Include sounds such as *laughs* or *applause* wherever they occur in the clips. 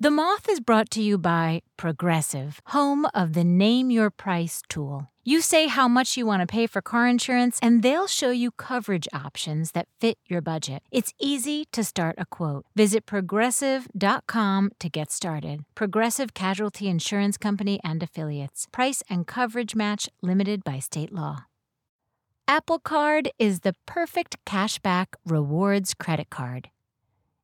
The Moth is brought to you by Progressive, home of the Name Your Price tool. You say how much you want to pay for car insurance, and they'll show you coverage options that fit your budget. It's easy to start a quote. Visit progressive.com to get started. Progressive Casualty Insurance Company and Affiliates. Price and coverage match limited by state law. Apple Card is the perfect cashback rewards credit card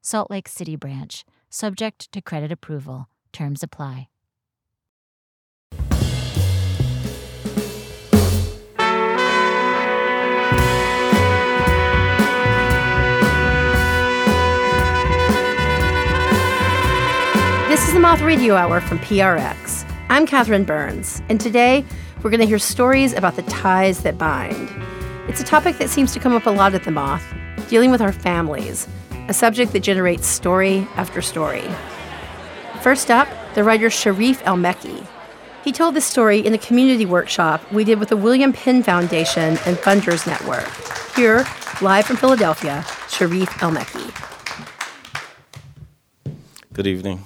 Salt Lake City branch, subject to credit approval. Terms apply. This is the Moth Radio Hour from PRX. I'm Catherine Burns, and today we're going to hear stories about the ties that bind. It's a topic that seems to come up a lot at the Moth, dealing with our families a subject that generates story after story. First up, the writer Sharif El-Mekki. He told this story in a community workshop we did with the William Penn Foundation and Funders Network. Here, live from Philadelphia, Sharif El-Mekki. Good evening.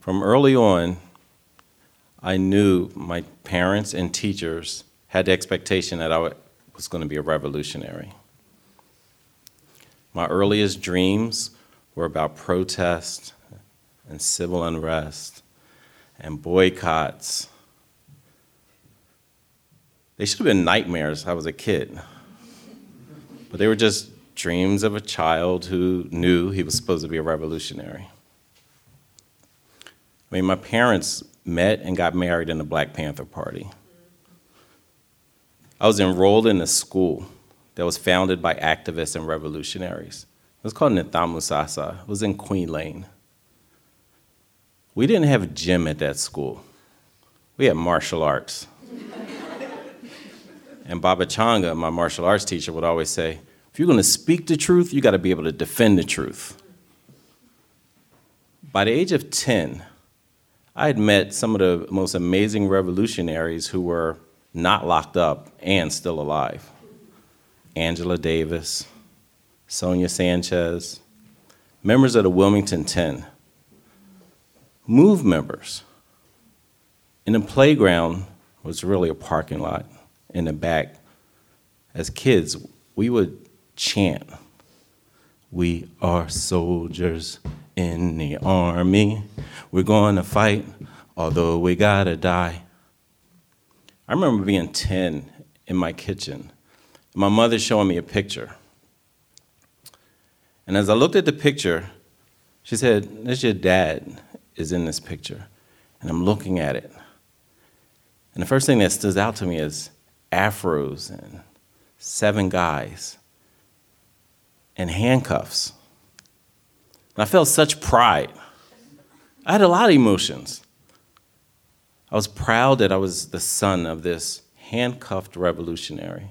From early on, I knew my parents and teachers had the expectation that I was going to be a revolutionary. My earliest dreams were about protest and civil unrest and boycotts. They should have been nightmares. I was a kid. But they were just dreams of a child who knew he was supposed to be a revolutionary. I mean, my parents met and got married in the Black Panther Party. I was enrolled in a school that was founded by activists and revolutionaries. It was called Nithamusasa. It was in Queen Lane. We didn't have a gym at that school. We had martial arts. *laughs* and Baba Changa, my martial arts teacher, would always say, if you're going to speak the truth, you got to be able to defend the truth. By the age of 10, I had met some of the most amazing revolutionaries who were not locked up and still alive. Angela Davis, Sonia Sanchez, members of the Wilmington 10, MOVE members. In the playground was really a parking lot in the back. As kids, we would chant, We are soldiers in the army. We're going to fight, although we gotta die. I remember being 10 in my kitchen my mother showing me a picture. And as I looked at the picture, she said, That's your dad is in this picture. And I'm looking at it. And the first thing that stands out to me is afros and seven guys and handcuffs. And I felt such pride. I had a lot of emotions. I was proud that I was the son of this handcuffed revolutionary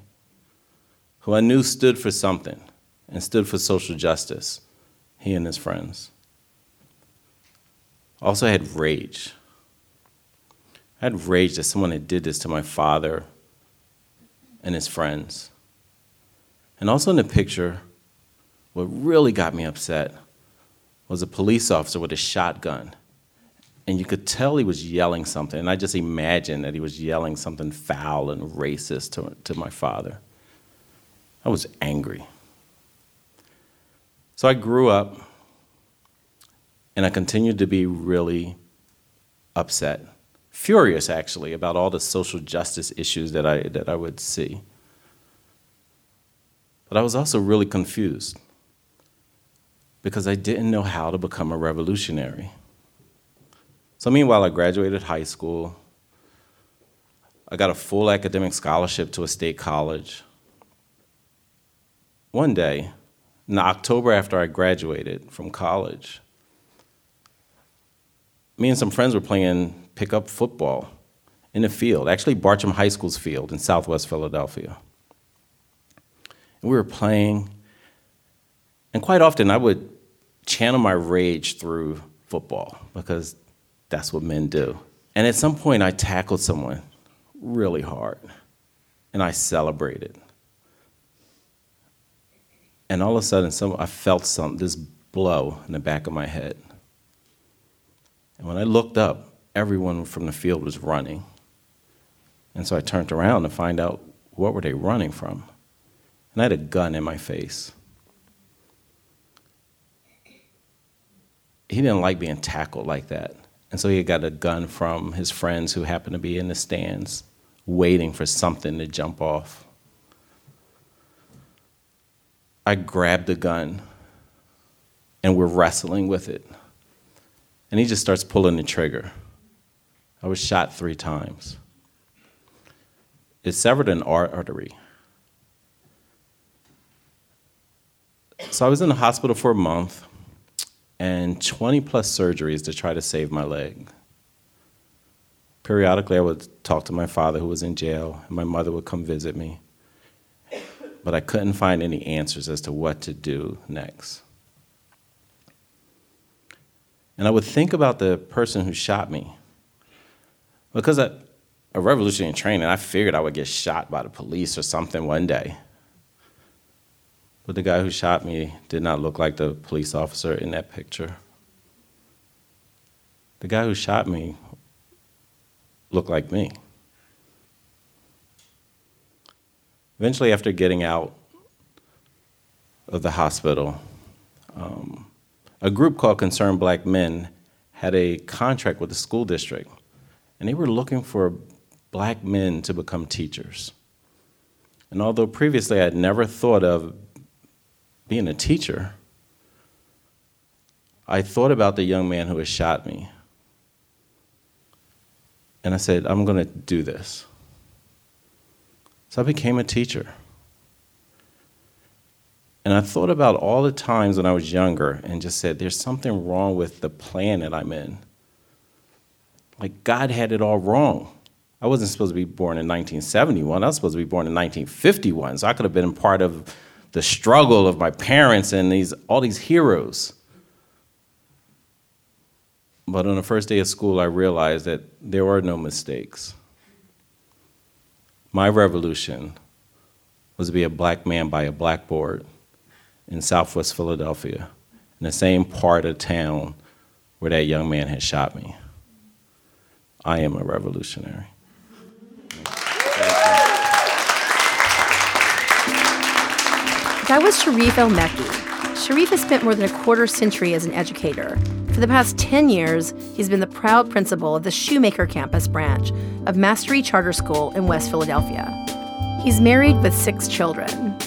who I knew stood for something and stood for social justice, he and his friends. Also, I had rage. I had rage that someone had did this to my father and his friends. And also in the picture, what really got me upset was a police officer with a shotgun. And you could tell he was yelling something. And I just imagined that he was yelling something foul and racist to, to my father. I was angry. So I grew up and I continued to be really upset, furious actually, about all the social justice issues that I, that I would see. But I was also really confused because I didn't know how to become a revolutionary. So, meanwhile, I graduated high school. I got a full academic scholarship to a state college one day, in October after I graduated from college, me and some friends were playing pickup football in a field, actually Bartram High School's field in southwest Philadelphia. And we were playing, and quite often I would channel my rage through football because that's what men do. And at some point, I tackled someone really hard, and I celebrated. And all of a sudden, some, I felt some, this blow in the back of my head. And when I looked up, everyone from the field was running. And so I turned around to find out what were they running from. And I had a gun in my face. He didn't like being tackled like that. And so he got a gun from his friends who happened to be in the stands, waiting for something to jump off. I grabbed the gun and we're wrestling with it. And he just starts pulling the trigger. I was shot three times. It severed an artery. So I was in the hospital for a month and 20 plus surgeries to try to save my leg. Periodically, I would talk to my father who was in jail, and my mother would come visit me but I couldn't find any answers as to what to do next. And I would think about the person who shot me. Because at a revolutionary training, I figured I would get shot by the police or something one day. But the guy who shot me did not look like the police officer in that picture. The guy who shot me looked like me. Eventually, after getting out of the hospital, um, a group called Concerned Black Men had a contract with the school district, and they were looking for black men to become teachers. And although previously I had never thought of being a teacher, I thought about the young man who had shot me. And I said, I'm going to do this. So I became a teacher. And I thought about all the times when I was younger and just said, there's something wrong with the planet I'm in. Like, God had it all wrong. I wasn't supposed to be born in 1971. I was supposed to be born in 1951. So I could have been part of the struggle of my parents and these, all these heroes. But on the first day of school, I realized that there were no mistakes. My revolution was to be a black man by a blackboard in southwest Philadelphia, in the same part of town where that young man had shot me. I am a revolutionary. That was Sharif El Mekki. Sharif has spent more than a quarter century as an educator. For the past 10 years, he's been the proud principal of the Shoemaker Campus branch of Mastery Charter School in West Philadelphia. He's married with six children.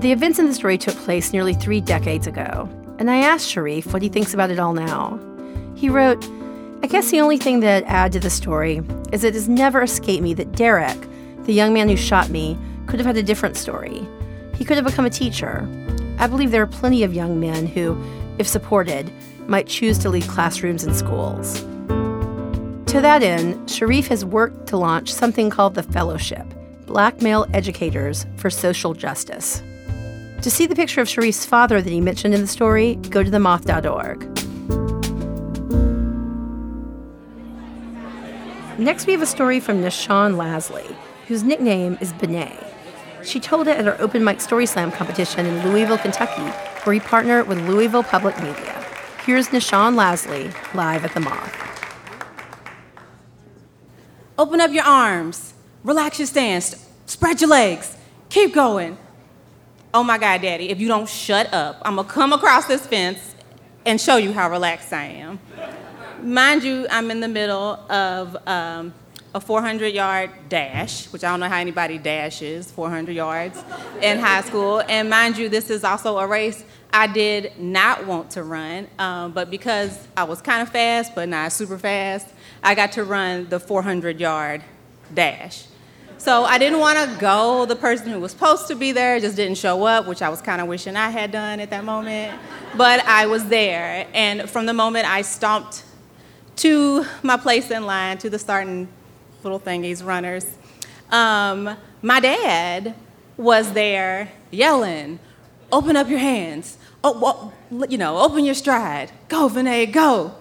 The events in the story took place nearly three decades ago, and I asked Sharif what he thinks about it all now. He wrote, I guess the only thing that I'd add to the story is it has never escaped me that Derek, the young man who shot me, could have had a different story. He could have become a teacher. I believe there are plenty of young men who, if supported, might choose to lead classrooms and schools. To that end, Sharif has worked to launch something called the Fellowship Black Male Educators for Social Justice. To see the picture of Sharif's father that he mentioned in the story, go to themoth.org. Next, we have a story from NeShaune Lasley, whose nickname is Benet. She told it at her open mic story slam competition in Louisville, Kentucky, where he partnered with Louisville Public Media. Here's NeShaune Lasley live at the Moth. Open up your arms, relax your stance, spread your legs, keep going. Oh my God, Daddy, if you don't shut up, I'm gonna come across this fence and show you how relaxed I am. Mind you, I'm in the middle of um, a 400 yard dash, which I don't know how anybody dashes 400 yards in high school. And mind you, this is also a race I did not want to run, um, but because I was kind of fast, but not super fast, I got to run the 400 yard dash. So I didn't want to go. The person who was supposed to be there just didn't show up, which I was kind of wishing I had done at that moment. But I was there, and from the moment I stomped to my place in line, to the starting little thingies, runners, um, my dad was there yelling, open up your hands. Oh, well, you know, open your stride. Go, Vinay, go.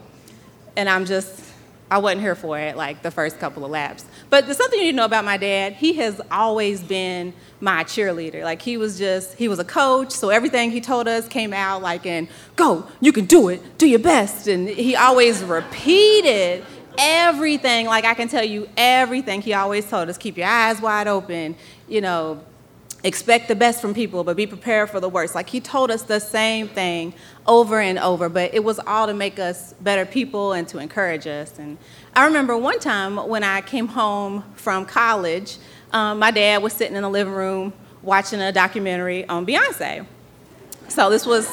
And I'm just, I wasn't here for it like the first couple of laps. But there's something you need to know about my dad. He has always been my cheerleader. Like he was just, he was a coach, so everything he told us came out like in, go, you can do it, do your best. And he always repeated everything. Like I can tell you everything he always told us. Keep your eyes wide open, you know, expect the best from people, but be prepared for the worst. Like he told us the same thing over and over, but it was all to make us better people and to encourage us. And I remember one time when I came home from college, um, my dad was sitting in the living room watching a documentary on Beyonce. So this was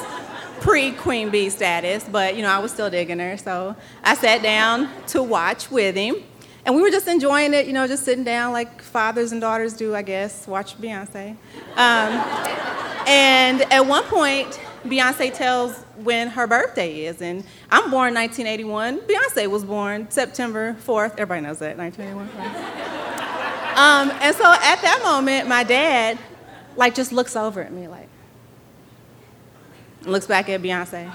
pre Queen Bee status, but you know, I was still digging her. So I sat down to watch with him. And we were just enjoying it, you know, just sitting down like fathers and daughters do, I guess, watch Beyonce. Um, and at one point, Beyonce tells when her birthday is. And I'm born 1981. Beyonce was born September 4th. Everybody knows that, 1981. um, and so at that moment, my dad, like, just looks over at me, like, looks back at Beyonce.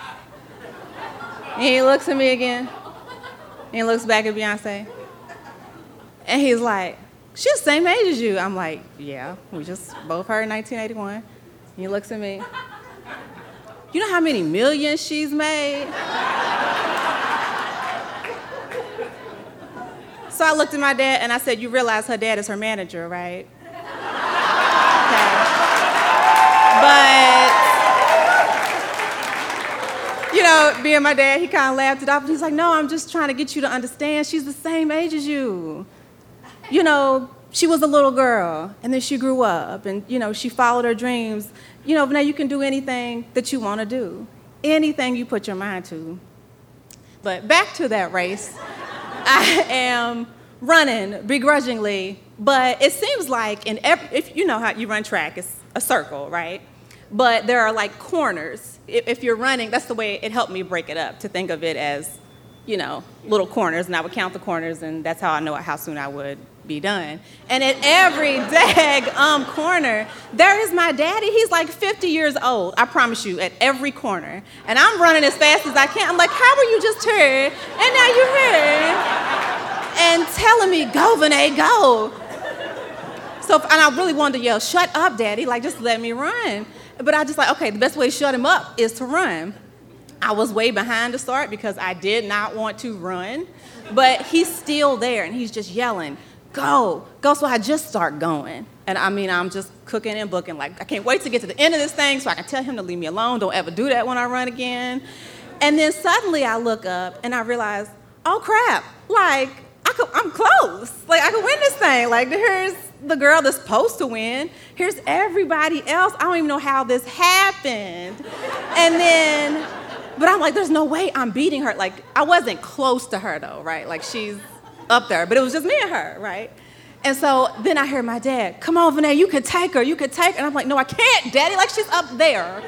And he looks at me again. And he looks back at Beyonce. And he's like, she's the same age as you. I'm like, yeah, we just both heard 1981. He looks at me. You know how many millions she's made? so I looked at my dad and I said, You realize her dad is her manager, right? Okay. But, you know, being my dad, he kind of laughed it off. He's like, No, I'm just trying to get you to understand she's the same age as you. You know, she was a little girl and then she grew up and, you know, she followed her dreams you know, now you can do anything that you want to do, anything you put your mind to. But back to that race, *laughs* I am running begrudgingly, but it seems like in every, if you know how you run track, it's a circle, right? But there are like corners. If, you're running, that's the way it helped me break it up to think of it as, you know, little corners, and I would count the corners, and that's how I know how soon I would be done. And at every *laughs* dag um corner, there is my daddy. He's like 50 years old, I promise you, at every corner. And I'm running as fast as I can. I'm like, how were you just here? And now you're here. And telling me, go, Vinay, go. So, and I really wanted to yell, shut up, daddy, like just let me run. But I just like, okay, the best way to shut him up is to run. I was way behind the start because I did not want to run, but he's still there and he's just yelling, go, go. So I just start going. And I mean, I'm just cooking and booking. Like, I can't wait to get to the end of this thing so I can tell him to leave me alone. Don't ever do that when I run again. And then suddenly I look up and I realize, oh crap, like, I could, I'm close. Like, I could win this thing. Like, here's the girl that's supposed to win. Here's everybody else. I don't even know how this happened. And then, but I'm like, there's no way I'm beating her. Like, I wasn't close to her though, right? Like, she's up there, but it was just me and her, right? And so then I hear my dad, come on, Vinay, you could take her, you could take her. And I'm like, no, I can't, daddy, like she's up there.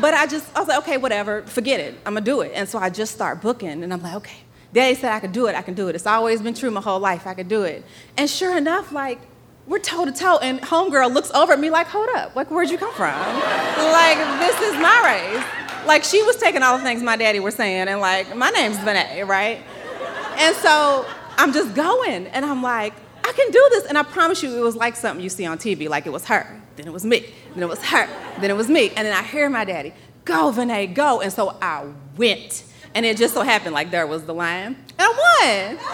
But I just, I was like, okay, whatever, forget it, I'm gonna do it. And so I just start booking, and I'm like, okay, daddy said I could do it, I can do it. It's always been true my whole life, I could do it. And sure enough, like, we're toe to toe, and homegirl looks over at me like, hold up, like, where'd you come from? like, this is my race. Like, she was taking all the things my daddy was saying, and like, my name's Vinay, right? And so I'm just going. And I'm like, I can do this. And I promise you, it was like something you see on TV, like it was her, then it was me, then it was her, then it was me. And then I hear my daddy, go, Vinay, go. And so I went. And it just so happened like there was the line, and I won. So *laughs*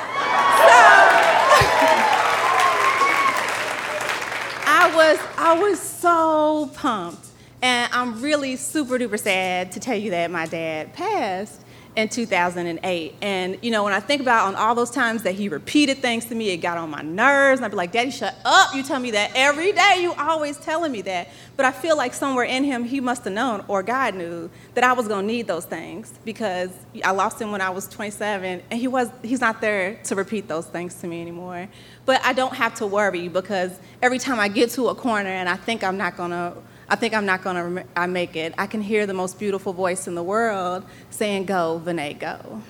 I was, I was so pumped. And I'm really super duper sad to tell you that my dad passed in 2008. And, you know, when I think about on all those times that he repeated things to me, it got on my nerves. And I'd be like, Daddy, shut up. You tell me that every day. You always telling me that. But I feel like somewhere in him, he must have known, or God knew, that I was going to need those things because I lost him when I was 27, and he was, he's not there to repeat those things to me anymore. But I don't have to worry because every time I get to a corner and I think I'm not going to I think I'm not going to rem- I make it. I can hear the most beautiful voice in the world saying, Go, Vinay, go.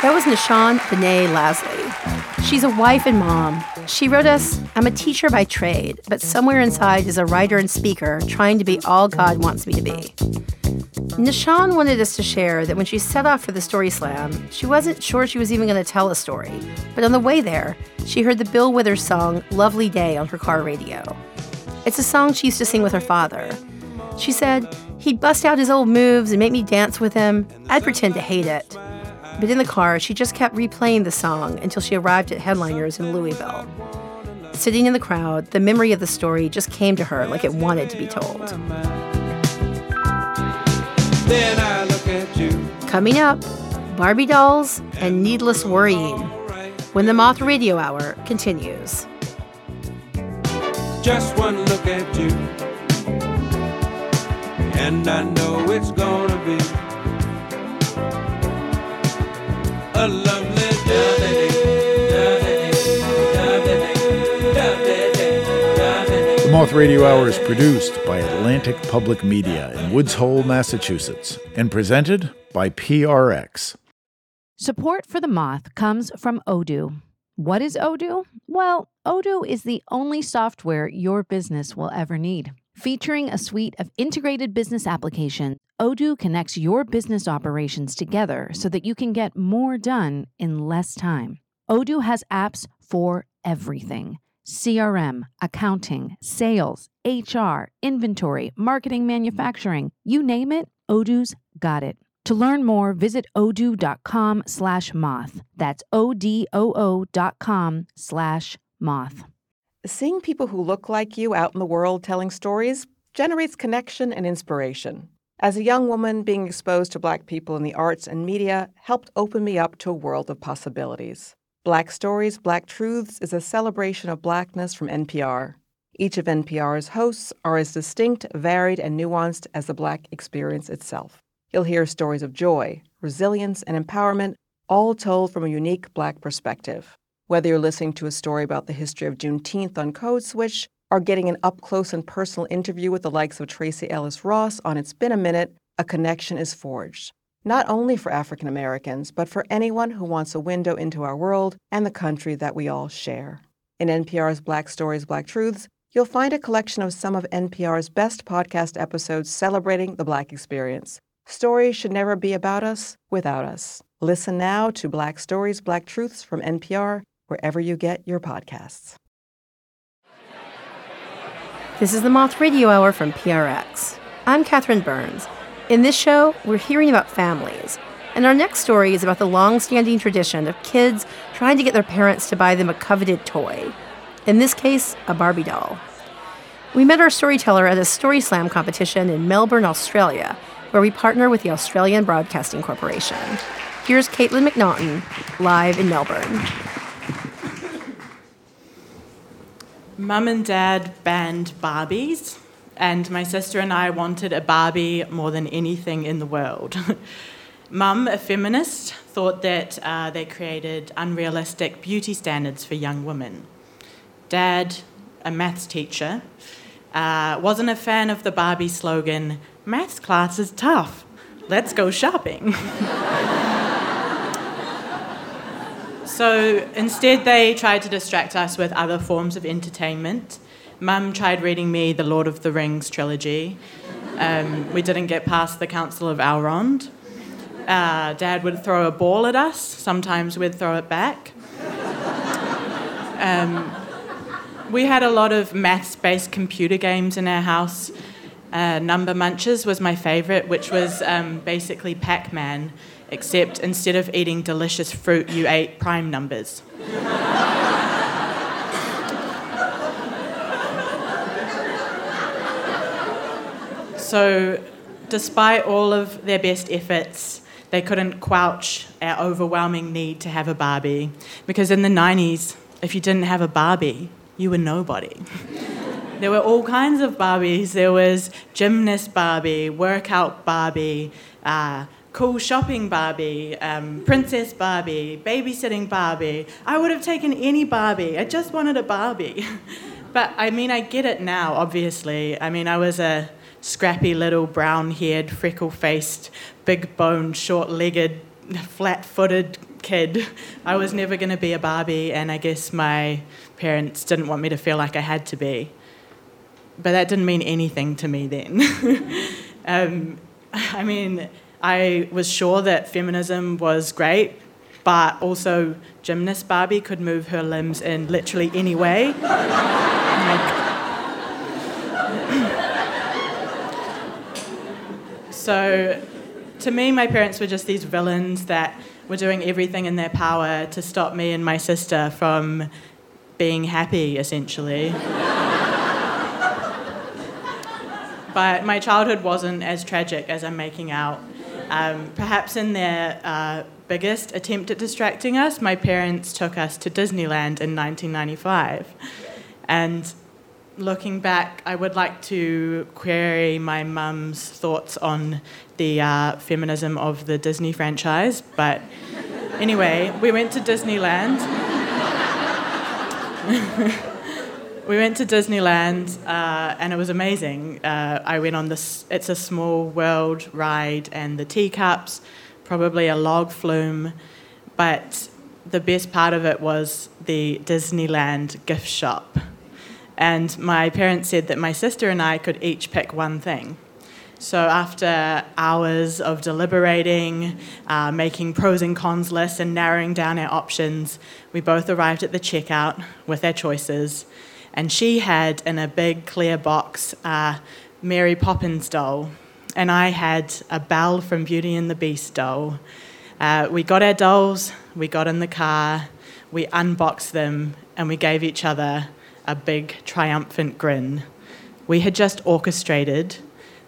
That was NeShaune Vinay Lasley. She's a wife and mom. She wrote us I'm a teacher by trade, but somewhere inside is a writer and speaker trying to be all God wants me to be. NeShaune wanted us to share that when she set off for the Story Slam, she wasn't sure she was even going to tell a story. But on the way there, she heard the Bill Withers song Lovely Day on her car radio. It's a song she used to sing with her father. She said, He'd bust out his old moves and make me dance with him. I'd pretend to hate it. But in the car, she just kept replaying the song until she arrived at Headliners in Louisville. Sitting in the crowd, the memory of the story just came to her like it wanted to be told. Coming up, Barbie dolls and needless worrying when the Moth Radio Hour continues. Just one look at you, and I know it's gonna be a lovely Moth Radio Hour is produced by Atlantic Public Media in Woods Hole, Massachusetts, and presented by PRX. Support for the Moth comes from Odoo. What is Odoo? Well, Odoo is the only software your business will ever need. Featuring a suite of integrated business applications, Odoo connects your business operations together so that you can get more done in less time. Odoo has apps for everything CRM, accounting, sales, HR, inventory, marketing, manufacturing. You name it, Odoo's got it. To learn more, visit odoo.com slash moth. That's O-D-O-O dot com slash moth. Seeing people who look like you out in the world telling stories generates connection and inspiration. As a young woman, being exposed to Black people in the arts and media helped open me up to a world of possibilities. Black Stories, Black Truths is a celebration of Blackness from NPR. Each of NPR's hosts are as distinct, varied, and nuanced as the Black experience itself. You'll hear stories of joy, resilience, and empowerment, all told from a unique Black perspective. Whether you're listening to a story about the history of Juneteenth on Code Switch or getting an up close and personal interview with the likes of Tracee Ellis Ross on It's Been a Minute, a connection is forged. Not only for African Americans, but for anyone who wants a window into our world and the country that we all share. In NPR's Black Stories, Black Truths, you'll find a collection of some of NPR's best podcast episodes celebrating the Black experience. Stories should never be about us without us. Listen now to Black Stories, Black Truths from NPR wherever you get your podcasts. This is the Moth Radio Hour from PRX. I'm Catherine Burns. In this show, we're hearing about families. And our next story is about the long standing tradition of kids trying to get their parents to buy them a coveted toy. In this case, a Barbie doll. We met our storyteller at a Story Slam competition in Melbourne, Australia, where we partner with the Australian Broadcasting Corporation. Here's Caitlin McNaughton, live in Melbourne. Mum and Dad banned Barbies, and my sister and I wanted a Barbie more than anything in the world. *laughs* Mum, a feminist, thought that uh, they created unrealistic beauty standards for young women. Dad, a maths teacher, uh, wasn't a fan of the Barbie slogan, maths class is tough, let's go shopping. *laughs* So instead, they tried to distract us with other forms of entertainment. Mum tried reading me the Lord of the Rings trilogy. Um, we didn't get past the Council of Elrond. Uh, Dad would throw a ball at us, sometimes we'd throw it back. Um, we had a lot of maths based computer games in our house. Uh, Number Munchers was my favourite, which was um, basically Pac Man except instead of eating delicious fruit, you ate prime numbers. So, despite all of their best efforts, they couldn't quench our overwhelming need to have a Barbie. Because in the 90s, if you didn't have a Barbie, you were nobody. *laughs* there were all kinds of Barbies. There was gymnast Barbie, workout Barbie, uh, cool shopping Barbie, um, princess Barbie, babysitting Barbie. I would have taken any Barbie. I just wanted a Barbie. *laughs* but I mean, I get it now, obviously. I mean, I was a scrappy little brown haired, freckle faced, big boned, short legged, flat footed kid. I was never going to be a Barbie, and I guess my parents didn't want me to feel like I had to be. But that didn't mean anything to me then. *laughs* um, I mean, I was sure that feminism was great, but also gymnast Barbie could move her limbs in literally any way. *laughs* like, so, to me, my parents were just these villains that were doing everything in their power to stop me and my sister from being happy, essentially. *laughs* but my childhood wasn't as tragic as I'm making out. Um, perhaps in their uh, biggest attempt at distracting us, my parents took us to Disneyland in 1995. And looking back, I would like to query my mum's thoughts on the uh, feminism of the Disney franchise. But anyway, we went to Disneyland. *laughs* we went to Disneyland uh, and it was amazing. Uh, I went on this It's a Small World ride and the teacups, probably a log flume. But the best part of it was the Disneyland gift shop. And my parents said that my sister and I could each pick one thing. So after hours of deliberating, uh, making pros and cons lists, and narrowing down our options, we both arrived at the checkout with our choices. And she had in a big clear box uh, Mary Poppins doll, and I had a Belle from Beauty and the Beast doll. Uh, we got our dolls, we got in the car, we unboxed them, and we gave each other a big triumphant grin. We had just orchestrated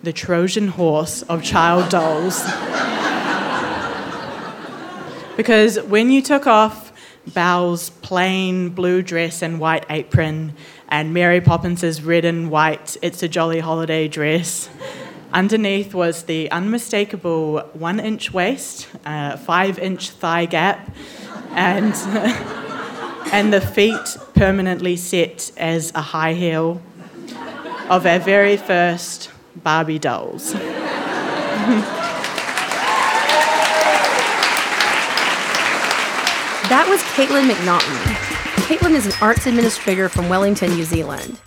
the Trojan horse of child dolls. *laughs* because when you took off Belle's plain blue dress and white apron, and Mary Poppins's red and white It's a Jolly Holiday dress, underneath was the unmistakable one inch waist, uh, five inch thigh gap, and. *laughs* and the feet permanently set as a high heel of our very first Barbie dolls. *laughs* That was Caitlin McNaughton. Caitlin is an arts administrator from Wellington, New Zealand.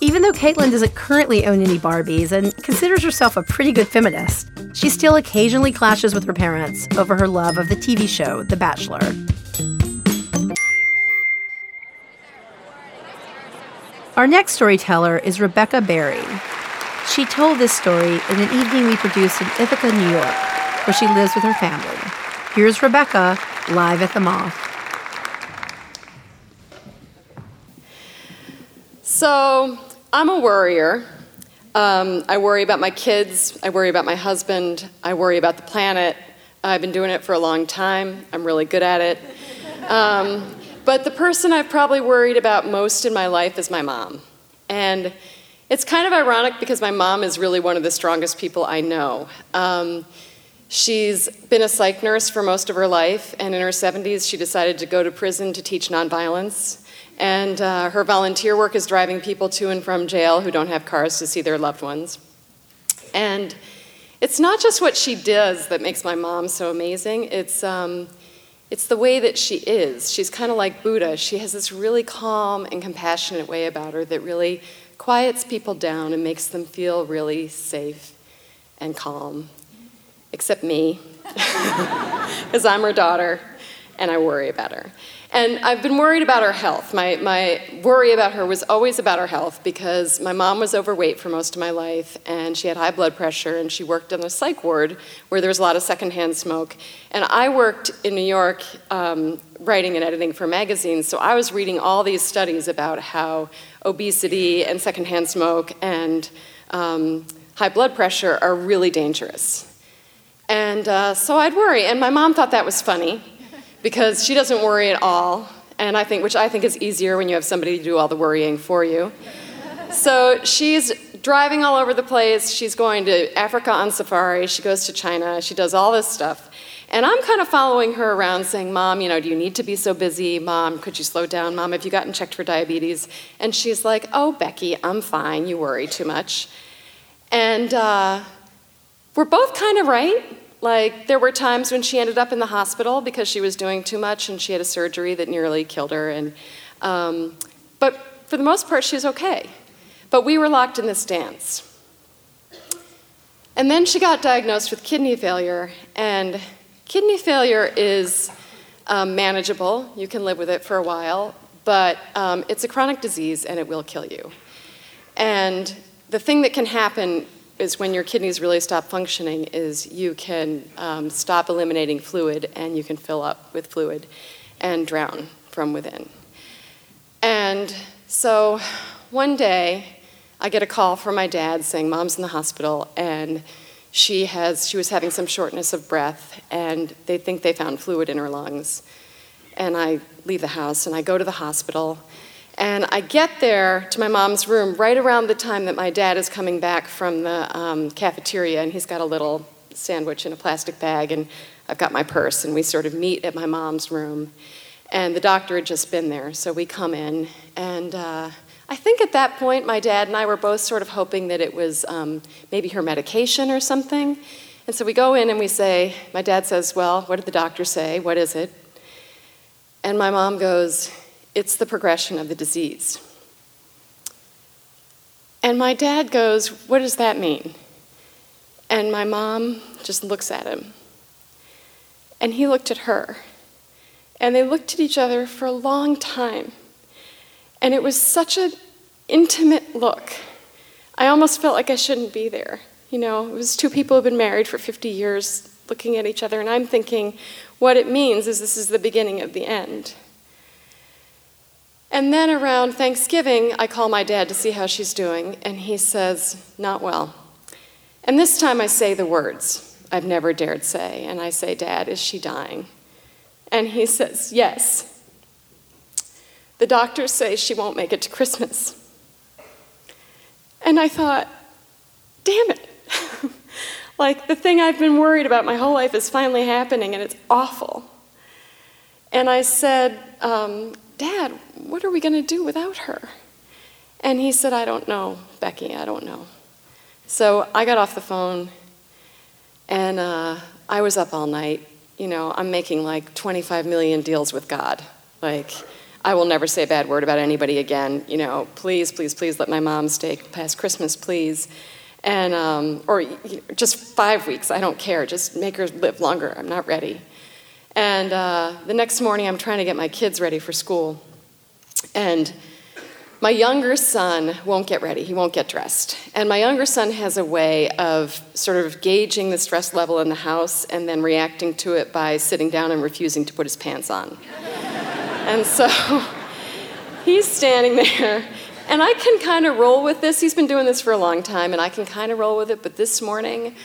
Even though Caitlin doesn't currently own any Barbies and considers herself a pretty good feminist, she still occasionally clashes with her parents over her love of the TV show The Bachelor. Our next storyteller is Rebecca Barry. She told this story in an evening we produced in Ithaca, New York, where she lives with her family. Here's Rebecca live at the Moth. So, I'm a worrier. Um, I worry about my kids. I worry about my husband. I worry about the planet. I've been doing it for a long time. I'm really good at it. Um, but the person I've probably worried about most in my life is my mom. And it's kind of ironic because my mom is really one of the strongest people I know. Um, she's been a psych nurse for most of her life, and in her 70s, she decided to go to prison to teach nonviolence. And uh, her volunteer work is driving people to and from jail who don't have cars to see their loved ones. And it's not just what she does that makes my mom so amazing, it's um, it's the way that she is. She's kind of like Buddha. She has this really calm and compassionate way about her that really quiets people down and makes them feel really safe and calm. Except me, *laughs* because I'm her daughter and I worry about her. And I've been worried about her health. My, my worry about her was always about her health because my mom was overweight for most of my life and she had high blood pressure and she worked in the psych ward where there was a lot of secondhand smoke. And I worked in New York um, writing and editing for magazines, so I was reading all these studies about how obesity and secondhand smoke and um, high blood pressure are really dangerous. And uh, so I'd worry, and my mom thought that was funny because she doesn't worry at all, and I think, which I think is easier when you have somebody to do all the worrying for you. So she's driving all over the place. She's going to Africa on safari. She goes to China. She does all this stuff. And I'm kind of following her around saying, Mom, you know, do you need to be so busy? Mom, could you slow down? Mom, have you gotten checked for diabetes? And she's like, Oh, Becky, I'm fine. You worry too much. And uh, we're both kind of right Like, there were times when she ended up in the hospital because she was doing too much and she had a surgery that nearly killed her. And, um, but for the most part, she was okay. But we were locked in this dance. And then she got diagnosed with kidney failure, and kidney failure is um, manageable. You can live with it for a while, but um, it's a chronic disease and it will kill you. And the thing that can happen is when your kidneys really stop functioning is you can um, stop eliminating fluid and you can fill up with fluid and drown from within. And so one day I get a call from my dad saying mom's in the hospital and she has she was having some shortness of breath and they think they found fluid in her lungs. And I leave the house and I go to the hospital and I get there to my mom's room right around the time that my dad is coming back from the um, cafeteria, and he's got a little sandwich in a plastic bag, and I've got my purse, and we sort of meet at my mom's room. And the doctor had just been there, so we come in, and uh, I think at that point my dad and I were both sort of hoping that it was um, maybe her medication or something. And so we go in and we say, my dad says, Well, what did the doctor say? What is it? And my mom goes, it's the progression of the disease. And my dad goes, What does that mean? And my mom just looks at him. And he looked at her. And they looked at each other for a long time. And it was such an intimate look. I almost felt like I shouldn't be there. You know, it was two people who've been married for 50 years looking at each other, and I'm thinking, what it means is this is the beginning of the end. And then around Thanksgiving, I call my dad to see how she's doing, and he says, Not well. And this time I say the words I've never dared say, and I say, Dad, is she dying? And he says, Yes. The doctors say she won't make it to Christmas. And I thought, Damn it. *laughs* like the thing I've been worried about my whole life is finally happening, and it's awful. And I said, um, Dad, what are we going to do without her? And he said, I don't know, Becky, I don't know. So I got off the phone and uh, I was up all night. You know, I'm making like 25 million deals with God. Like, I will never say a bad word about anybody again. You know, please, please, please let my mom stay past Christmas, please. And, um, or just five weeks, I don't care. Just make her live longer. I'm not ready. And uh, the next morning, I'm trying to get my kids ready for school. And my younger son won't get ready, he won't get dressed. And my younger son has a way of sort of gauging the stress level in the house and then reacting to it by sitting down and refusing to put his pants on. *laughs* and so he's standing there, and I can kind of roll with this. He's been doing this for a long time, and I can kind of roll with it. But this morning,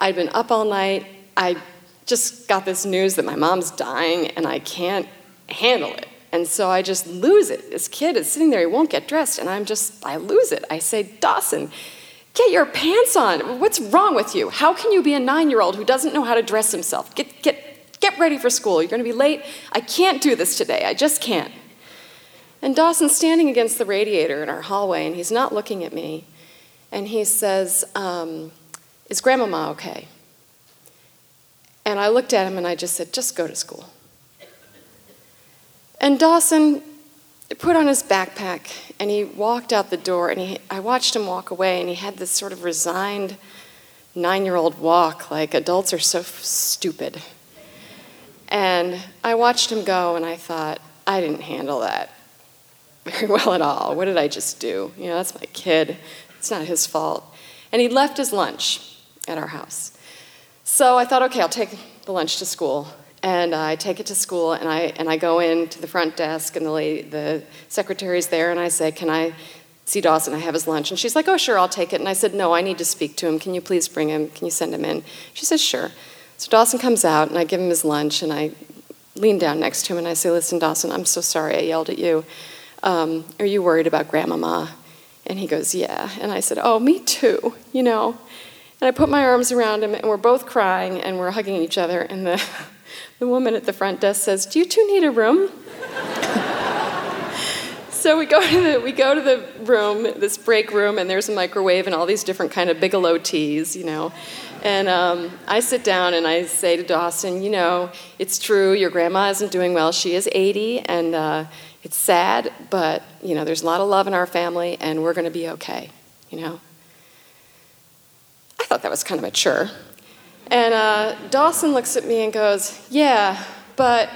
I'd been up all night. I just got this news that my mom's dying and I can't handle it. And so I just lose it. This kid is sitting there, he won't get dressed, and I'm just, I lose it. I say, Dawson, get your pants on. What's wrong with you? How can you be a nine year old who doesn't know how to dress himself? Get, get, get ready for school. You're going to be late. I can't do this today. I just can't. And Dawson's standing against the radiator in our hallway, and he's not looking at me. And he says, um, Is Grandmama okay? And I looked at him and I just said, just go to school. And Dawson put on his backpack and he walked out the door and he, I watched him walk away and he had this sort of resigned nine year old walk like adults are so f- stupid. And I watched him go and I thought, I didn't handle that very *laughs* well at all. What did I just do? You know, that's my kid. It's not his fault. And he left his lunch at our house. So I thought, okay, I'll take the lunch to school. And I take it to school, and I, and I go in to the front desk, and the, lady, the secretary's there, and I say, Can I see Dawson? I have his lunch. And she's like, Oh, sure, I'll take it. And I said, No, I need to speak to him. Can you please bring him? Can you send him in? She says, Sure. So Dawson comes out, and I give him his lunch, and I lean down next to him, and I say, Listen, Dawson, I'm so sorry I yelled at you. Um, are you worried about Grandmama? And he goes, Yeah. And I said, Oh, me too, you know. And I put my arms around him, and we're both crying, and we're hugging each other. And the, *laughs* the woman at the front desk says, Do you two need a room? *laughs* so we go to the we go to the room, this break room, and there's a microwave and all these different kind of Bigelow teas, you know. And um, I sit down and I say to Dawson, you know, it's true, your grandma isn't doing well. She is 80, and uh, it's sad, but you know, there's a lot of love in our family, and we're going to be okay, you know. I thought that was kind of mature. And uh, Dawson looks at me and goes, yeah, but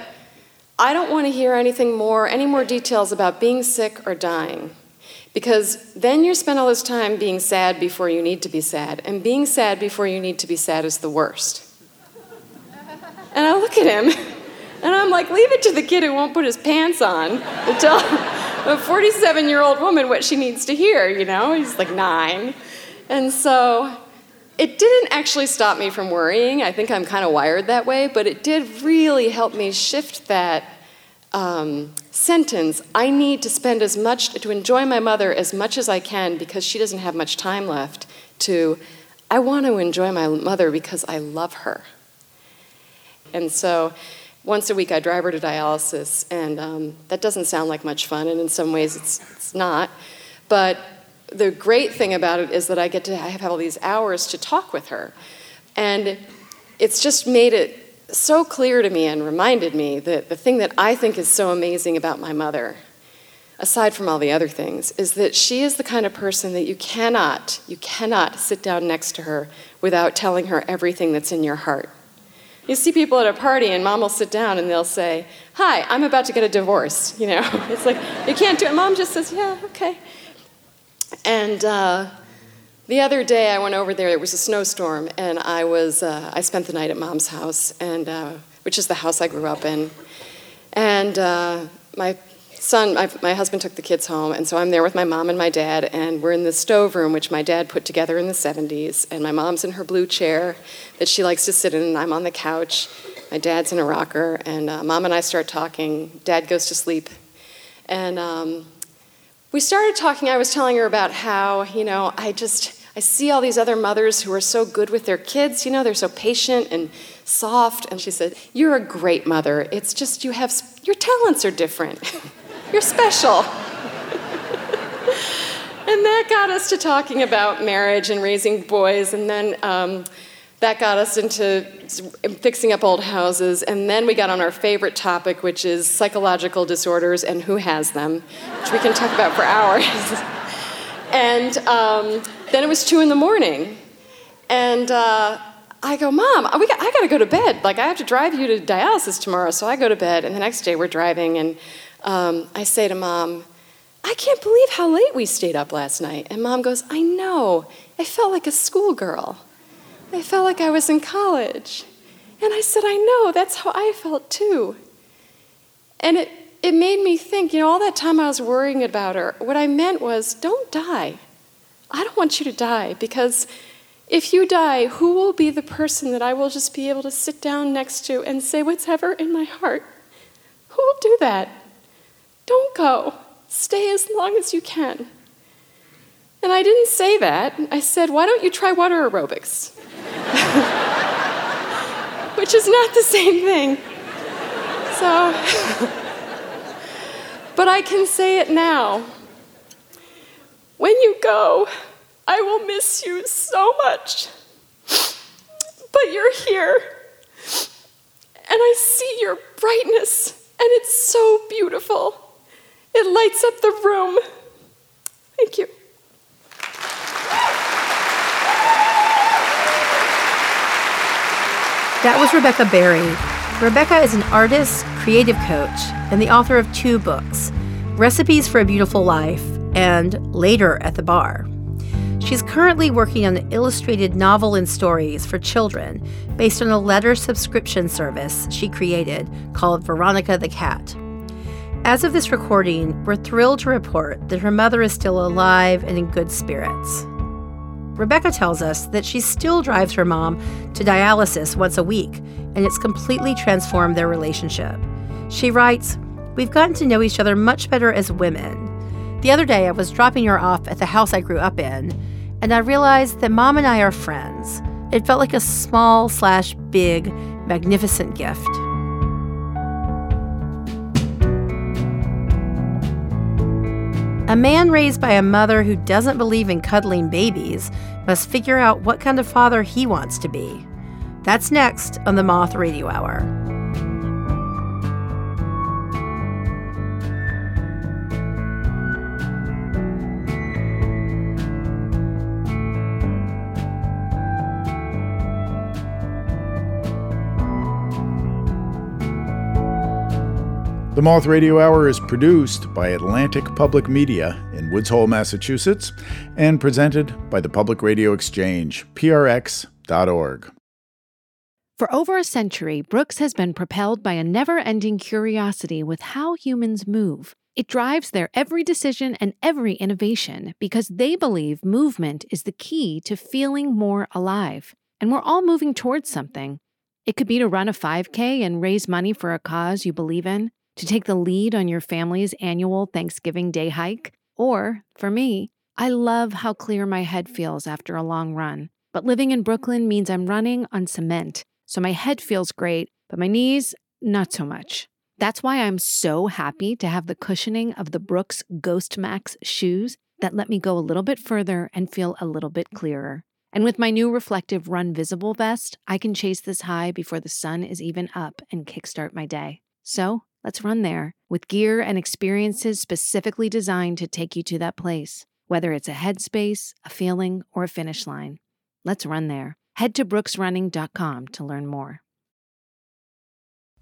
I don't want to hear anything more, any more details about being sick or dying. Because then you spend all this time being sad before you need to be sad. And being sad before you need to be sad is the worst. And I look at him, and I'm like, leave it to the kid who won't put his pants on to tell a 47 year old woman what she needs to hear, you know? He's like nine. And so it didn't actually stop me from worrying. I think I'm kind of wired that way, but it did really help me shift that um, sentence. I need to spend as much, to enjoy my mother as much as I can because she doesn't have much time left, to I want to enjoy my mother because I love her. And so once a week I drive her to dialysis, and um, that doesn't sound like much fun, and in some ways it's, it's not. But the great thing about it is that I get to have all these hours to talk with her. And it's just made it so clear to me and reminded me that the thing that I think is so amazing about my mother, aside from all the other things, is that she is the kind of person that you cannot, you cannot sit down next to her without telling her everything that's in your heart. You see people at a party and mom will sit down and they'll say, Hi, I'm about to get a divorce. You know, *laughs* it's like, you can't do it. Mom just says, Yeah, okay. And uh, the other day I went over there, it was a snowstorm, and I, was, uh, I spent the night at mom's house, and, uh, which is the house I grew up in. And uh, my son, my, my, husband took the kids home, and so I'm there with my mom and my dad, and we're in the stove room, which my dad put together in the 70s, and my mom's in her blue chair that she likes to sit in, and I'm on the couch. My dad's in a rocker, and uh, mom and I start talking. Dad goes to sleep. And um, we started talking. I was telling her about how, you know, I just, I see all these other mothers who are so good with their kids. You know, they're so patient and soft. And she said, You're a great mother. It's just you have, your talents are different. *laughs* You're special. *laughs* and that got us to talking about marriage and raising boys. And then um, that got us into fixing up old houses. And then we got on our favorite topic, which is psychological disorders and who has them, which we can talk about for hours. *laughs* and um, then it was two in the morning. And uh, I go, Mom, got, I got to go to bed. Like, I have to drive you to dialysis tomorrow. So I go to bed. And the next day we're driving. And um, I say to Mom, I can't believe how late we stayed up last night. And Mom goes, I know. I felt like a schoolgirl. I felt like I was in college. And I said, I know, that's how I felt too. And it, it made me think, you know, all that time I was worrying about her, what I meant was, don't die. I don't want you to die because if you die, who will be the person that I will just be able to sit down next to and say what's ever in my heart? Who will do that? Don't go. Stay as long as you can. And I didn't say that. I said, why don't you try water aerobics? *laughs* Which is not the same thing. So, *laughs* but I can say it now. When you go, I will miss you so much. But you're here, and I see your brightness, and it's so beautiful. It lights up the room. Thank you. That was Rebecca Barry. Rebecca is an artist, creative coach, and the author of two books Recipes for a Beautiful Life and Later at the Bar. She's currently working on an illustrated novel and stories for children based on a letter subscription service she created called Veronica the Cat. As of this recording, we're thrilled to report that her mother is still alive and in good spirits. Rebecca tells us that she still drives her mom to dialysis once a week, and it's completely transformed their relationship. She writes, We've gotten to know each other much better as women. The other day, I was dropping her off at the house I grew up in, and I realized that mom and I are friends. It felt like a small slash big, magnificent gift. A man raised by a mother who doesn't believe in cuddling babies must figure out what kind of father he wants to be. That's next on the Moth Radio Hour. The Moth Radio Hour is produced by Atlantic Public Media in Woods Hole, Massachusetts, and presented by the Public Radio Exchange, prx.org. For over a century, Brooks has been propelled by a never ending curiosity with how humans move. It drives their every decision and every innovation because they believe movement is the key to feeling more alive. And we're all moving towards something. It could be to run a 5K and raise money for a cause you believe in, to take the lead on your family's annual Thanksgiving Day hike, or, for me, I love how clear my head feels after a long run. But living in Brooklyn means I'm running on cement, so my head feels great, but my knees, not so much. That's why I'm so happy to have the cushioning of the Brooks Ghost Max shoes that let me go a little bit further and feel a little bit clearer. And with my new reflective Run Visible vest, I can chase this high before the sun is even up and kickstart my day. So let's run there with gear and experiences specifically designed to take you to that place, whether it's a headspace, a feeling, or a finish line. Let's run there. Head to brooksrunning.com to learn more.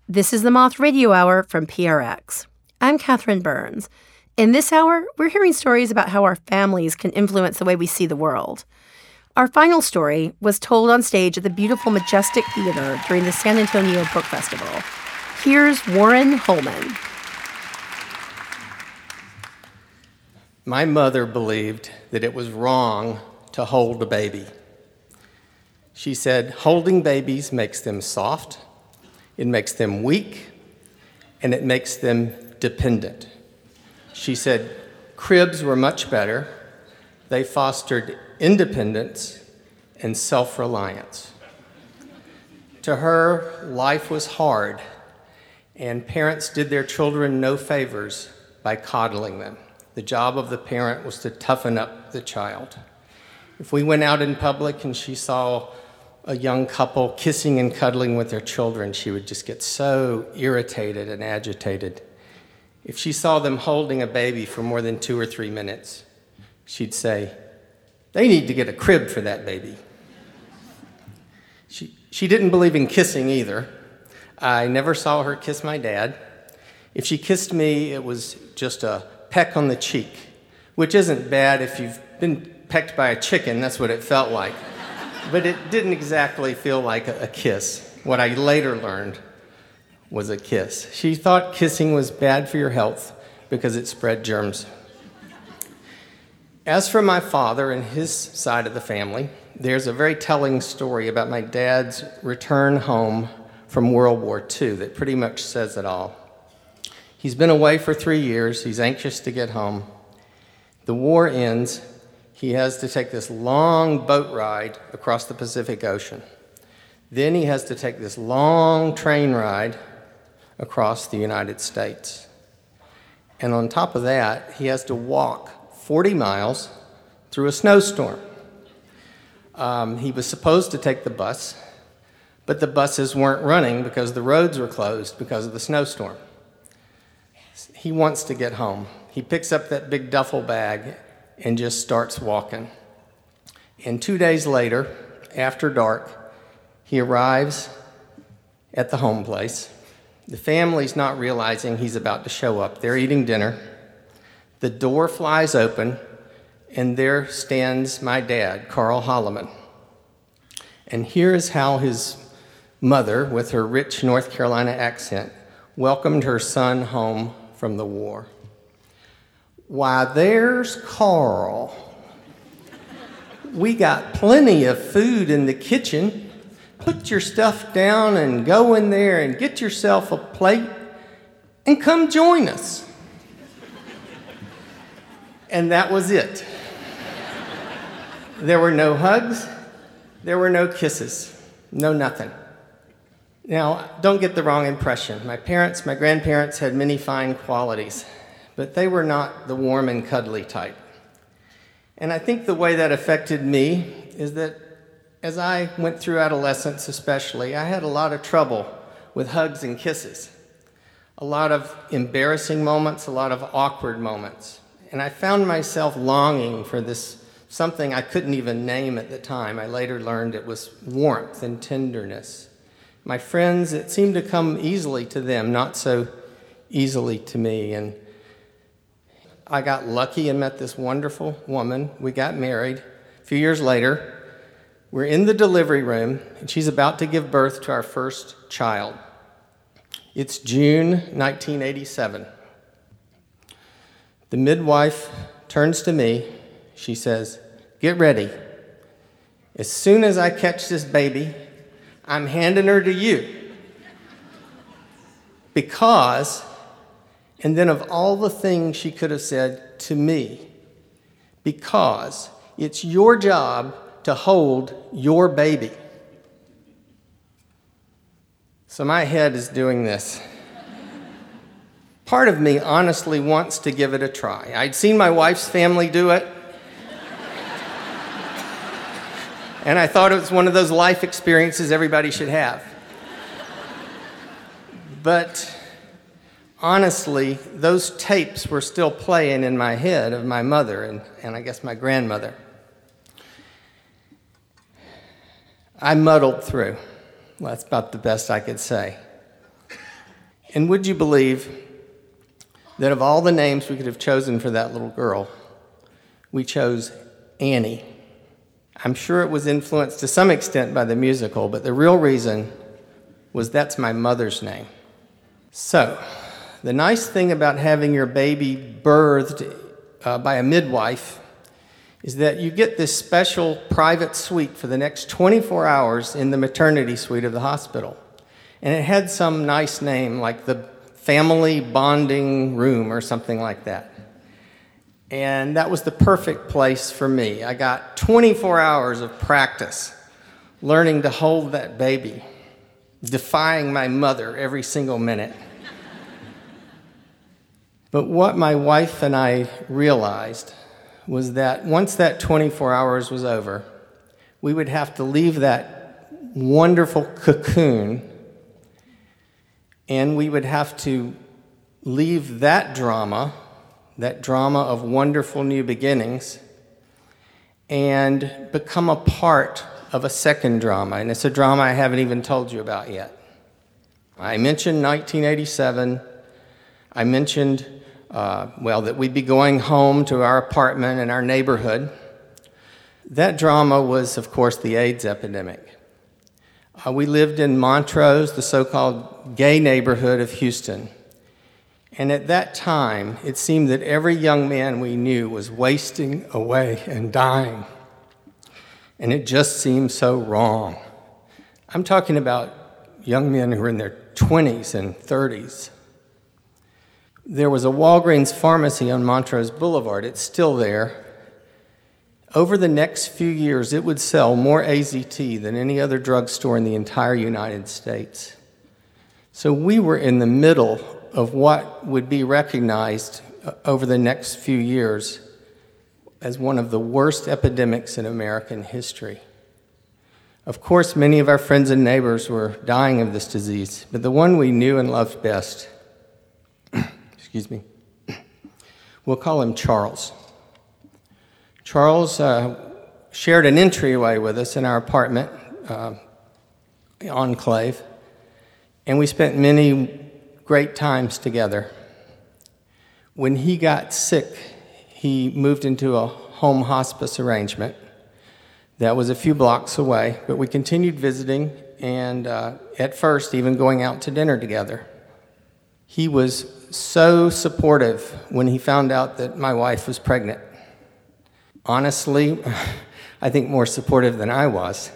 This is the Moth Radio Hour from PRX. I'm Catherine Burns. In this hour, we're hearing stories about how our families can influence the way we see the world. Our final story was told on stage at the beautiful Majestic Theater during the San Antonio Book Festival. Here's Warren Holleman. My mother believed that it was wrong to hold a baby. She said, holding babies makes them soft, it makes them weak, and it makes them dependent. She said, cribs were much better. They fostered independence and self reliance. To her, life was hard, and parents did their children no favors by coddling them. The job of the parent was to toughen up the child. If we went out in public and she saw a young couple kissing and cuddling with their children, she would just get so irritated and agitated. If she saw them holding a baby for more than two or three minutes, she'd say, They need to get a crib for that baby. She, she didn't believe in kissing either. I never saw her kiss my dad. If she kissed me, it was just a peck on the cheek, which isn't bad if you've been pecked by a chicken, that's what it felt like. but it didn't exactly feel like a, kiss. What I later learned was a kiss. She thought kissing was bad for your health because it spread germs. As for my father and his side of the family, there's a very telling story about my dad's return home from World War II that pretty much says it all. He's been away for three years, he's anxious to get home. The war ends, he has to take this long boat ride across the Pacific Ocean. Then he has to take this long train ride across the United States. And on top of that, he has to walk 40 miles through a snowstorm. Um, he was supposed to take the bus, but the buses weren't running because the roads were closed because of the snowstorm. He wants to get home. He picks up that big duffel bag and just starts walking. And two days later, after dark, he arrives at the home place. The family's not realizing he's about to show up. They're eating dinner. The door flies open, and there stands my dad, Carl Holleman. And here is how his mother, with her rich North Carolina accent, welcomed her son home from the war. Why, there's Carl. We got plenty of food in the kitchen. Put your stuff down and go in there and get yourself a plate and come join us. And that was it. There were no hugs, there were no kisses, no nothing. Now, don't get the wrong impression. My parents, my grandparents had many fine qualities, but they were not the warm and cuddly type. And I think the way that affected me is that as I went through adolescence, especially, I had a lot of trouble with hugs and kisses, a lot of embarrassing moments, a lot of awkward moments. And I found myself longing for this something I couldn't even name at the time. I later learned it was warmth and tenderness. My friends, it seemed to come easily to them, not so easily to me. And I got lucky and met this wonderful woman. We got married. A few years later, we're in the delivery room, and she's about to give birth to our first child. It's June 1987. The midwife turns to me. She says, Get ready. As soon as I catch this baby, I'm handing her to you. Because, and then of all the things she could have said to me, because it's your job to hold your baby. So my head is doing this. Part of me honestly wants to give it a try. I'd seen my wife's family do it. And I thought it was one of those life experiences everybody should have. But honestly, those tapes were still playing in my head of my mother and, and I guess my grandmother. I muddled through. Well, that's about the best I could say. And would you believe that of all the names we could have chosen for that little girl, we chose Annie? I'm sure it was influenced to some extent by the musical, but the real reason was that's my mother's name. So, the nice thing about having your baby birthed uh, by a midwife is that you get this special private suite for the next 24 hours in the maternity suite of the hospital. And it had some nice name like the family bonding room or something like that. And that was the perfect place for me. I got 24 hours of practice learning to hold that baby, defying my mother every single minute. *laughs* but what my wife and I realized was that once that 24 hours was over, we would have to leave that wonderful cocoon and we would have to leave that drama, that drama of wonderful new beginnings, and become a part of a second drama. And it's a drama I haven't even told you about yet. I mentioned 1987. I mentioned uh, well, that we'd be going home to our apartment in our neighborhood. That drama was, of course, the AIDS epidemic. Uh, we lived in Montrose, the so called gay neighborhood of Houston. And at that time, it seemed that every young man we knew was wasting away and dying. And it just seemed so wrong. I'm talking about young men who were in their 20s and 30s there was a Walgreens pharmacy on Montrose Boulevard. It's still there. Over the next few years, it would sell more AZT than any other drugstore in the entire United States. So we were in the middle of what would be recognized uh, over the next few years as one of the worst epidemics in American history. Of course, many of our friends and neighbors were dying of this disease, but the one we knew and loved best *clears throat* excuse me. *clears throat* We'll call him Charles. Charles uh, shared an entryway with us in our apartment, uh, enclave, and we spent many great times together. When he got sick, he moved into a home hospice arrangement that was a few blocks away, but we continued visiting and uh, at first even going out to dinner together. He was so supportive when he found out that my wife was pregnant. Honestly, *laughs* I think more supportive than I was.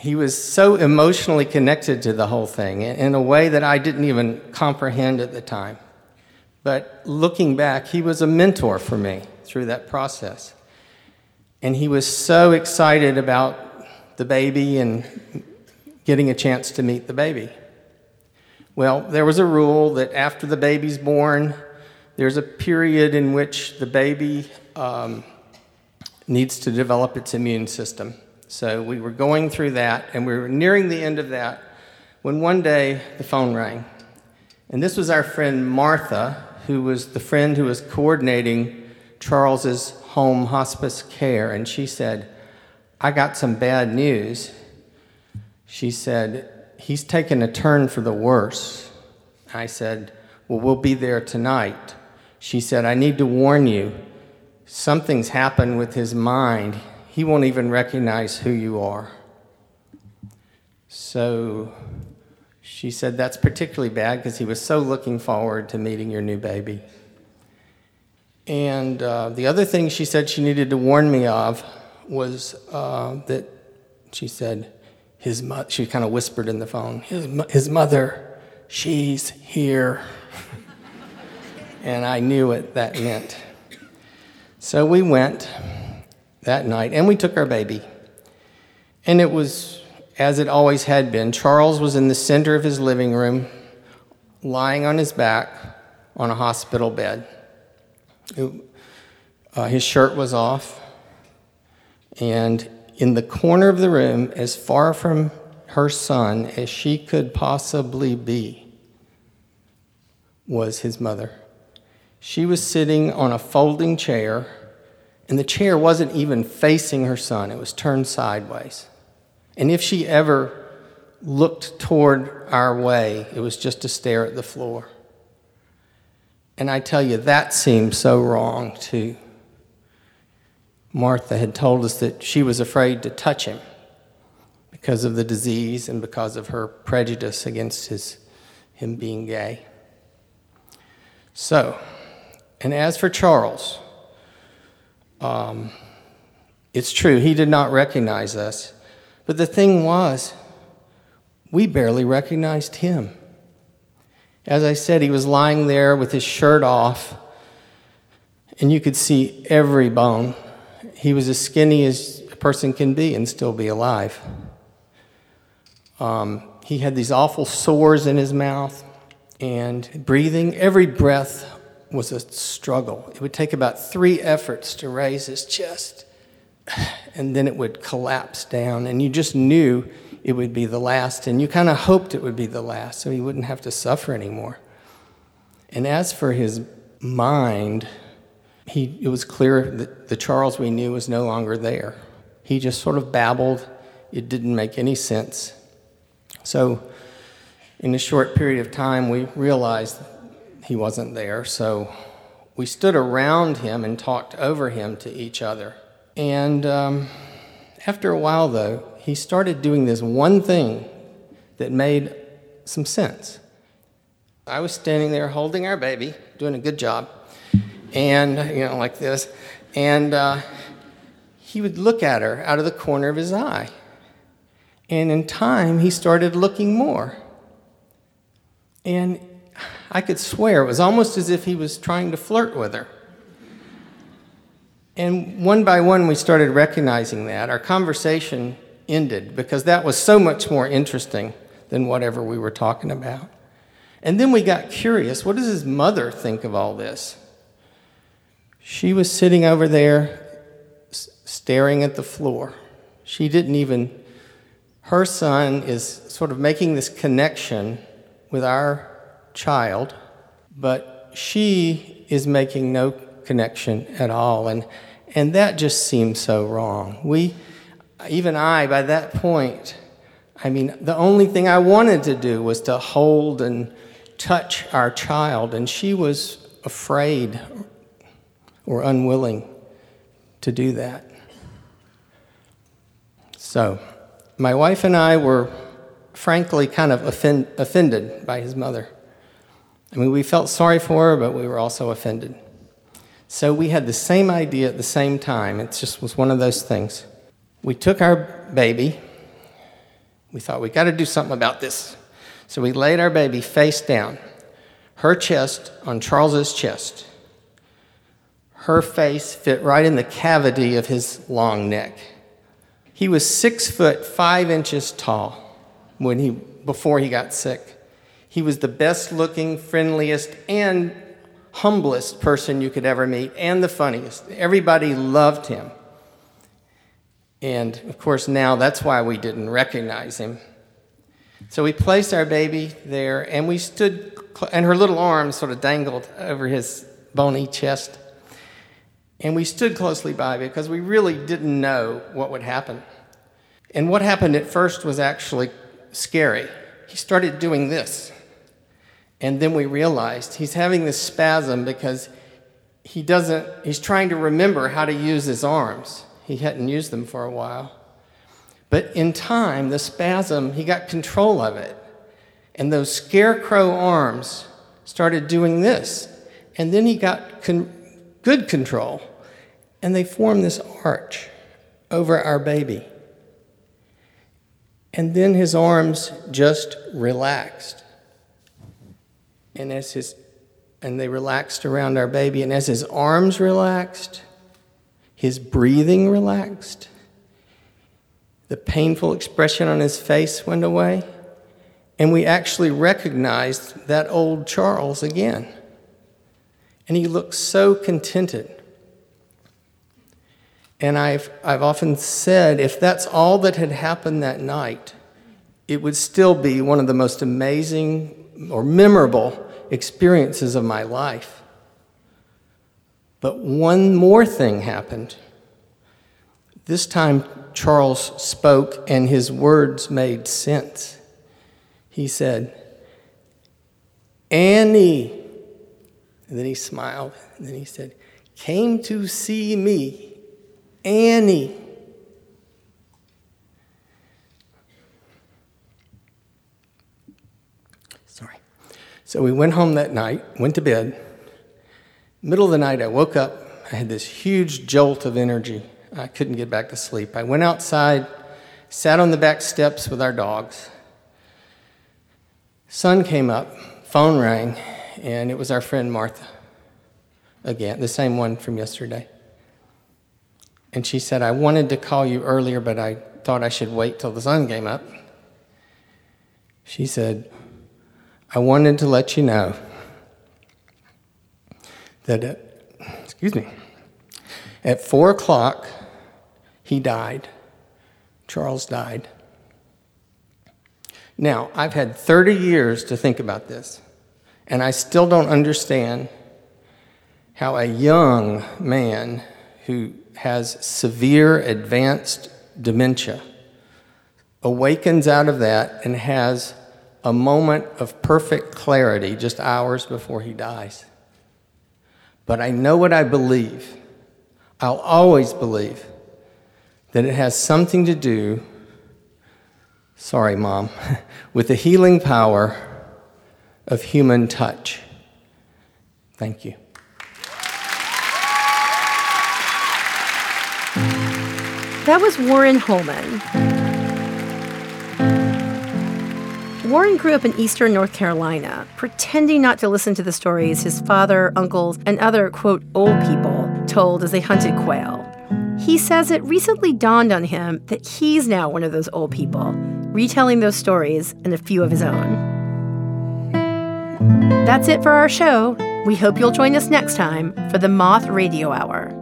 He was so emotionally connected to the whole thing in a way that I didn't even comprehend at the time. But looking back, he was a mentor for me through that process. And he was so excited about the baby and getting a chance to meet the baby. Well, there was a rule that after the baby's born, there's a period in which the baby um, needs to develop its immune system. So we were going through that, and we were nearing the end of that when one day the phone rang. And this was our friend Martha, who was the friend who was coordinating Charles's home hospice care. And she said, I got some bad news. She said, He's taken a turn for the worse. I said, Well, we'll be there tonight. She said, I need to warn you, something's happened with his mind. He won't even recognize who you are. So she said, That's particularly bad because he was so looking forward to meeting your new baby. And uh, the other thing she said she needed to warn me of was uh, that she said, his mo- she kind of whispered in the phone, his, mo- his mother, she's here. and I knew what that meant. So we went that night and we took our baby. And it was as it always had been. Charles was in the center of his living room, lying on his back on a hospital bed. It, uh, his shirt was off, and in the corner of the room, as far from her son as she could possibly be, was his mother. She was sitting on a folding chair, and the chair wasn't even facing her son, it was turned sideways. And if she ever looked toward our way, it was just to stare at the floor. And I tell you, that seemed so wrong too. Martha had told us that she was afraid to touch him because of the disease and because of her prejudice against his, him being gay. So, and as for Charles, um, it's true, he did not recognize us. But the thing was, we barely recognized him. As I said, he was lying there with his shirt off, and you could see every bone. He was as skinny as a person can be and still be alive. Um, he had these awful sores in his mouth, and breathing, every breath was a struggle. It would take about three efforts to raise his chest *sighs* and then it would collapse down, and you just knew it would be the last, and you kind of hoped it would be the last so he wouldn't have to suffer anymore. And as for his mind, he, it was clear that the Charles we knew was no longer there. He just sort of babbled, it didn't make any sense. So, in a short period of time, we realized he wasn't there, so we stood around him and talked over him to each other. And um, after a while, though, he started doing this one thing that made some sense. I was standing there holding our baby, doing a good job, and, you know, like this, and uh, he would look at her out of the corner of his eye. And in time, he started looking more. And I could swear it was almost as if he was trying to flirt with her. And one by one, we started recognizing that. Our conversation ended because that was so much more interesting than whatever we were talking about. And then we got curious what does his mother think of all this? She was sitting over there staring at the floor. She didn't even, her son is sort of making this connection with our child, but she is making no connection at all. And and that just seemed so wrong. We, even I, by that point, I mean, the only thing I wanted to do was to hold and touch our child, and she was afraid or unwilling to do that. So, my wife and I were frankly kind of offend, offended by his mother. I mean, we felt sorry for her, but we were also offended. So we had the same idea at the same time. It just was one of those things. We took our baby. We thought we got to do something about this. So we laid our baby face down, her chest on Charles's chest. Her face fit right in the cavity of his long neck. He was six foot five inches tall when he before he got sick. He was the best looking, friendliest, and humblest person you could ever meet and the funniest. Everybody loved him. And of course, now that's why we didn't recognize him. So we placed our baby there, and we stood, and her little arms sort of dangled over his bony chest. And we stood closely by because we really didn't know what would happen. And what happened at first was actually scary. He started doing this. And then we realized he's having this spasm because he doesn't, he's trying to remember how to use his arms. He hadn't used them for a while. But in time, the spasm, he got control of it. And those scarecrow arms started doing this. And then he got con- good control. And they formed this arch over our baby. And then his arms just relaxed. And as his and they relaxed around our baby and as his arms relaxed, his breathing relaxed. The painful expression on his face went away, and we actually recognized that old Charles again. And he looked so contented. And I've, I've often said if that's all that had happened that night, it would still be one of the most amazing or memorable experiences of my life. But one more thing happened. This time, Charles spoke, and his words made sense. He said, Annie. And then he smiled, and then he said, Came to see me, Annie. Sorry. So we went home that night, went to bed. Middle of the night, I woke up. I had this huge jolt of energy. I couldn't get back to sleep. I went outside, sat on the back steps with our dogs. Sun came up, phone rang, and it was our friend Martha again, the same one from yesterday. And she said, I wanted to call you earlier, but I thought I should wait till the sun came up. She said, I wanted to let you know that, at, excuse me, at four o'clock, he died. Charles died. Now, I've had 30 years to think about this, and I still don't understand how a young man who has severe advanced dementia awakens out of that and has a moment of perfect clarity just hours before he dies. But I know what I believe. I'll always believe that it has something to do, sorry, Mom, *laughs* with the healing power of human touch. Thank you. That was Warren Holleman. Warren grew up in eastern North Carolina, pretending not to listen to the stories his father, uncles, and other, quote, old people told as they hunted quail. He says it recently dawned on him that he's now one of those old people, retelling those stories and a few of his own. That's it for our show. We hope you'll join us next time for the Moth Radio Hour.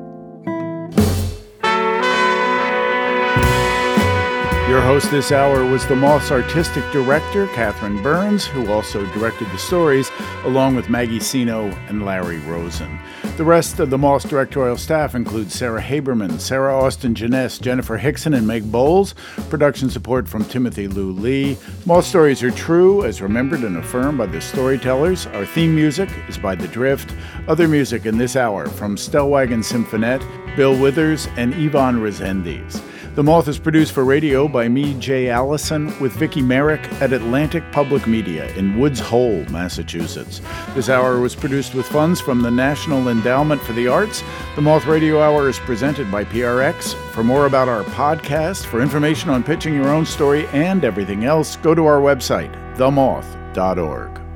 Your host this hour was the Moth's artistic director, Catherine Burns, who also directed the stories, along with Maggie Cino and Larry Rosen. The rest of the Moth's directorial staff includes Sarah Haberman, Sarah Austin Jenness, Jennifer Hickson, and Meg Bowles. Production support from Timothy Lou Lee. Moth stories are true, as remembered and affirmed by the storytellers. Our theme music is by The Drift. Other music in this hour from Stellwagen Symphonette, Bill Withers, and Yvonne Resendiz. The Moth is produced for radio by me, Jay Allison, with Vicki Merrick at Atlantic Public Media in Woods Hole, Massachusetts. This hour was produced with funds from the National Endowment for the Arts. The Moth Radio Hour is presented by PRX. For more about our podcast, for information on pitching your own story and everything else, go to our website, themoth.org.